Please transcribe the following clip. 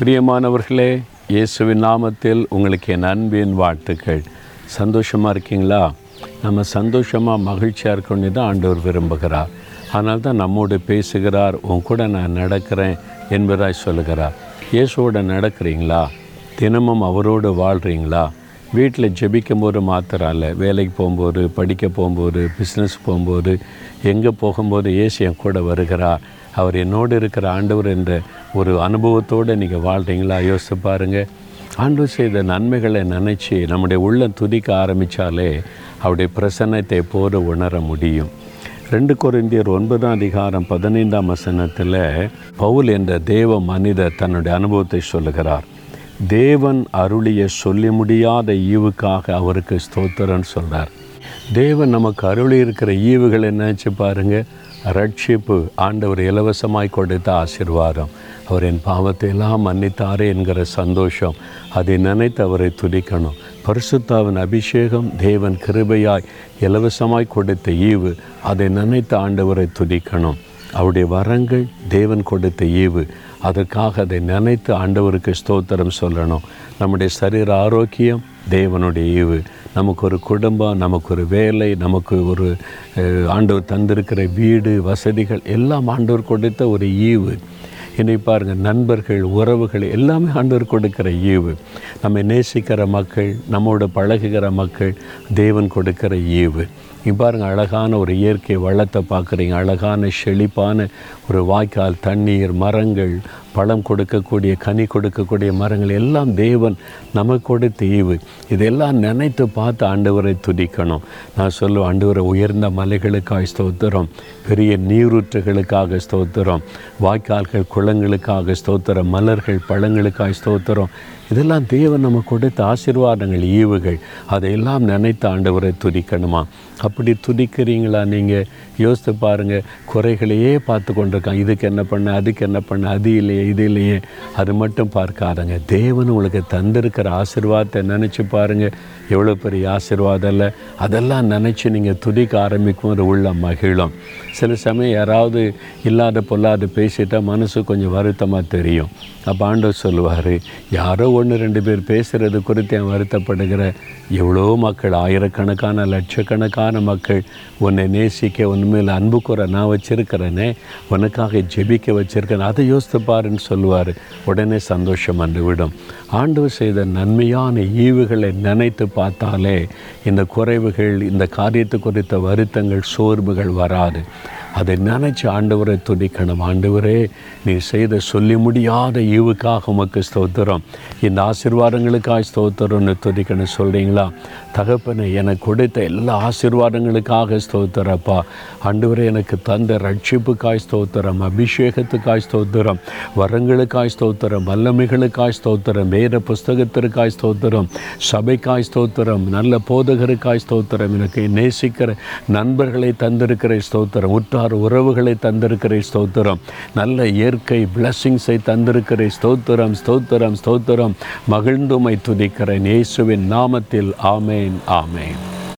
பிரியமானவர்களே இயேசுவின் நாமத்தில் உங்களுக்கு என் அன்பின் வாழ்த்துக்கள். சந்தோஷமாக இருக்கீங்களா? நம்ம சந்தோஷமாக மகிழ்ச்சியாக இருக்கணும்னு தான் ஆண்டவர் விரும்புகிறார். அதனால் தான் நம்மோடு பேசுகிறார் உன் கூட நான் நடக்கிறேன் என்பதாய் சொல்லுகிறார். இயேசுவோட நடக்கிறீங்களா? தினமும் அவரோடு வாழ்கிறீங்களா வீட்டில் ஜெபிக்கும் போது மாத்திரம் இல்லை வேலைக்கு போகும்போது படிக்க போகும்போது பிஸ்னஸ் போகும்போது எங்கே போகும்போது இயேசு என் கூட வருகிறார். அவர் என்னோடு இருக்கிற ஆண்டவர் என்ற ஒரு அனுபவத்தோடு நீங்கள் வாழ்கிறீங்களா யோசித்து பாருங்கள் ஆண்டவர் செய்த நன்மைகளை நினச்சி நம்முடைய உள்ளம் துதிக்க ஆரம்பித்தாலே அவருடைய பிரசன்னத்தை போல உணர முடியும். ரெண்டு குறைந்தியர் ஒன்பதாம் அதிகாரம் பதினைந்தாம் வசனத்தில் பவுல் என்ற தேவ மனிதர் தன்னுடைய அனுபவத்தை சொல்லுகிறார். தேவன் அருளிய சொல்லி முடியாத ஈவுக்காக அவருக்கு ஸ்தோத்திரன்னு சொல்கிறார் தேவன் நமக்கு அருளி இருக்கிற ஈவுகளை நினச்சி பாருங்கள் ரட்சிப்பு ஆண்டவர் இலவசமாய் கொடுத்த ஆசிர்வாதம். அவர் என் பாவத்தை எல்லாம் மன்னித்தாரே என்கிற சந்தோஷம். அதை நினைத்து அவரை துதிக்கணும். பரிசுத்தாவின் அபிஷேகம் தேவன் கிருபையாய் இலவசமாய் கொடுத்த ஈவு. அதை நினைத்து ஆண்டவரை துதிக்கணும். அவருடைய வரங்கள் தேவன் கொடுத்த ஈவு. அதற்காக அதை நினைத்து ஆண்டவருக்கு ஸ்தோத்திரம் சொல்லணும். நம்முடைய சரீர ஆரோக்கியம் தேவனுடைய ஈவு. நமக்கு ஒரு குடும்பம் நமக்கு ஒரு வேலை நமக்கு ஒரு ஆண்டவர் தந்திருக்கிற வீடு வசதிகள் எல்லாம் ஆண்டவர் கொடுத்த ஒரு ஈவு. என்னை பாருங்கள் நண்பர்கள் உறவுகள் எல்லாமே ஆண்டவர் கொடுக்கிற ஈவு. நம்மை நேசிக்கிற மக்கள் நம்மோட பழகுகிற மக்கள் தேவன் கொடுக்கிற ஈவு. நீ பாருங்கள் அழகான ஒரு இயற்கை வளத்தை பார்க்குறீங்க. அழகான செழிப்பான ஒரு வாய்க்கால் தண்ணீர் மரங்கள் பழம் கொடுக்கக்கூடிய கனி கொடுக்கக்கூடிய மரங்கள் எல்லாம் தேவன் நமக்கு கொடுத்த ஈவு. இதெல்லாம் நினைத்து பார்த்து ஆண்டவரை துதிக்கணும். நான் சொல்லுவேன் ஆண்டவரை உயர்ந்த மலைகளுக்காக ஸ்தோத்திரம். பெரிய நீரூற்றுகளுக்காக ஸ்தோத்திரம். வாய்க்கால்கள் குளங்களுக்காக ஸ்தோத்திரம். மலர்கள் பழங்களுக்காக ஸ்தோத்திரம். இதெல்லாம் தேவன் நம்ம கொடுத்த ஆசீர்வாதங்கள் ஈவுகள். அதையெல்லாம் நினைத்து ஆண்டவரை துதிக்கணுமா? அப்படி துதிக்கிறீங்களா? நீங்கள் யோசித்து பாருங்கள் குறைகளையே பார்த்து கொண்டிருக்கான் இதுக்கு என்ன பண்ண? அதுக்கு என்ன பண்ண? அது இல்லையே இது இல்லையே. அது மட்டும் பார்க்காதங்க. தேவன் உங்களுக்கு தந்திருக்கிற ஆசீர்வாதத்தை நினச்சி பாருங்கள் எவ்வளோ பெரிய ஆசீர்வாதம் இல்லை அதெல்லாம் நினச்சி நீங்கள் துதிக்க ஆரம்பிக்கும் ஒரு உள்ள மகிழும். சில சமயம் யாராவது இல்லாத பொல்லாத பேசிட்டால் மனசு கொஞ்சம் வருத்தமாக தெரியும். அப்போ ஆண்டவர் சொல்லுவார் யாரோ ஒன்று ரெண்டு பேர் பேசுகிறது குறித்து என் வருத்தப்படுகிற எவ்வளோ மக்கள் ஆயிரக்கணக்கான லட்சக்கணக்கான மக்கள் உன்னை நேசிக்க உண்மையில் அன்பு கூற நான் வச்சுருக்கிறேனே உனக்காக ஜெபிக்க வச்சுருக்கேன் அதை யோசித்து பாருன்னு சொல்லுவார். உடனே சந்தோஷம் வந்துவிடும். ஆண்டவர் செய்த நன்மையான ஈவுகளை நினைத்து பார்த்தாலே இந்த குறைவுகள் இந்த காரியத்து குறித்த வருத்தங்கள் சோர்வுகள் வராது. அதை நினச்சி ஆண்டவரை துதிக்கணும். ஆண்டவரே நீ செய்த சொல்லி முடியாத ஈவுக்காக உமக்கு ஸ்தோத்திரம். இந்த ஆசீர்வாதங்களுக்காக ஸ்தோத்திரம்னு துதிக்கணும் சொல்கிறீங்களா தகப்பனை எனக்கு கொடுத்த எல்லா ஆசீர்வாதங்களுக்காக ஸ்தோத்திரப்பா ஆண்டவரே எனக்கு தந்த ரட்சிப்புக்காய் ஸ்தோத்திரம் அபிஷேகத்துக்காய் ஸ்தோத்திரம் வரங்களுக்காய் ஸ்தோத்திரம் வல்லமைகளுக்காய் ஸ்தோத்திரம் வேத புஸ்தகத்திற்காய் ஸ்தோத்திரம் சபைக்காய் ஸ்தோத்திரம் நல்ல போதகருக்காய் ஸ்தோத்திரம். எனக்கு நேசிக்கிற நண்பர்களை தந்திருக்கிற ஸ்தோத்திரம். உற்றார் உறவுகளை தந்திருக்கிற ஸ்தோத்திரம். நல்ல இயற்கை பிளஸ்ஸிங்ஸை தந்திருக்கிற ஸ்தோத்திரம் ஸ்தோத்திரம் ஸ்தோத்திரம். மகிழ்ந்துமை துதிக்கிறேன் இயேசுவின் நாமத்தில். ஆமேன் ஆமேன்.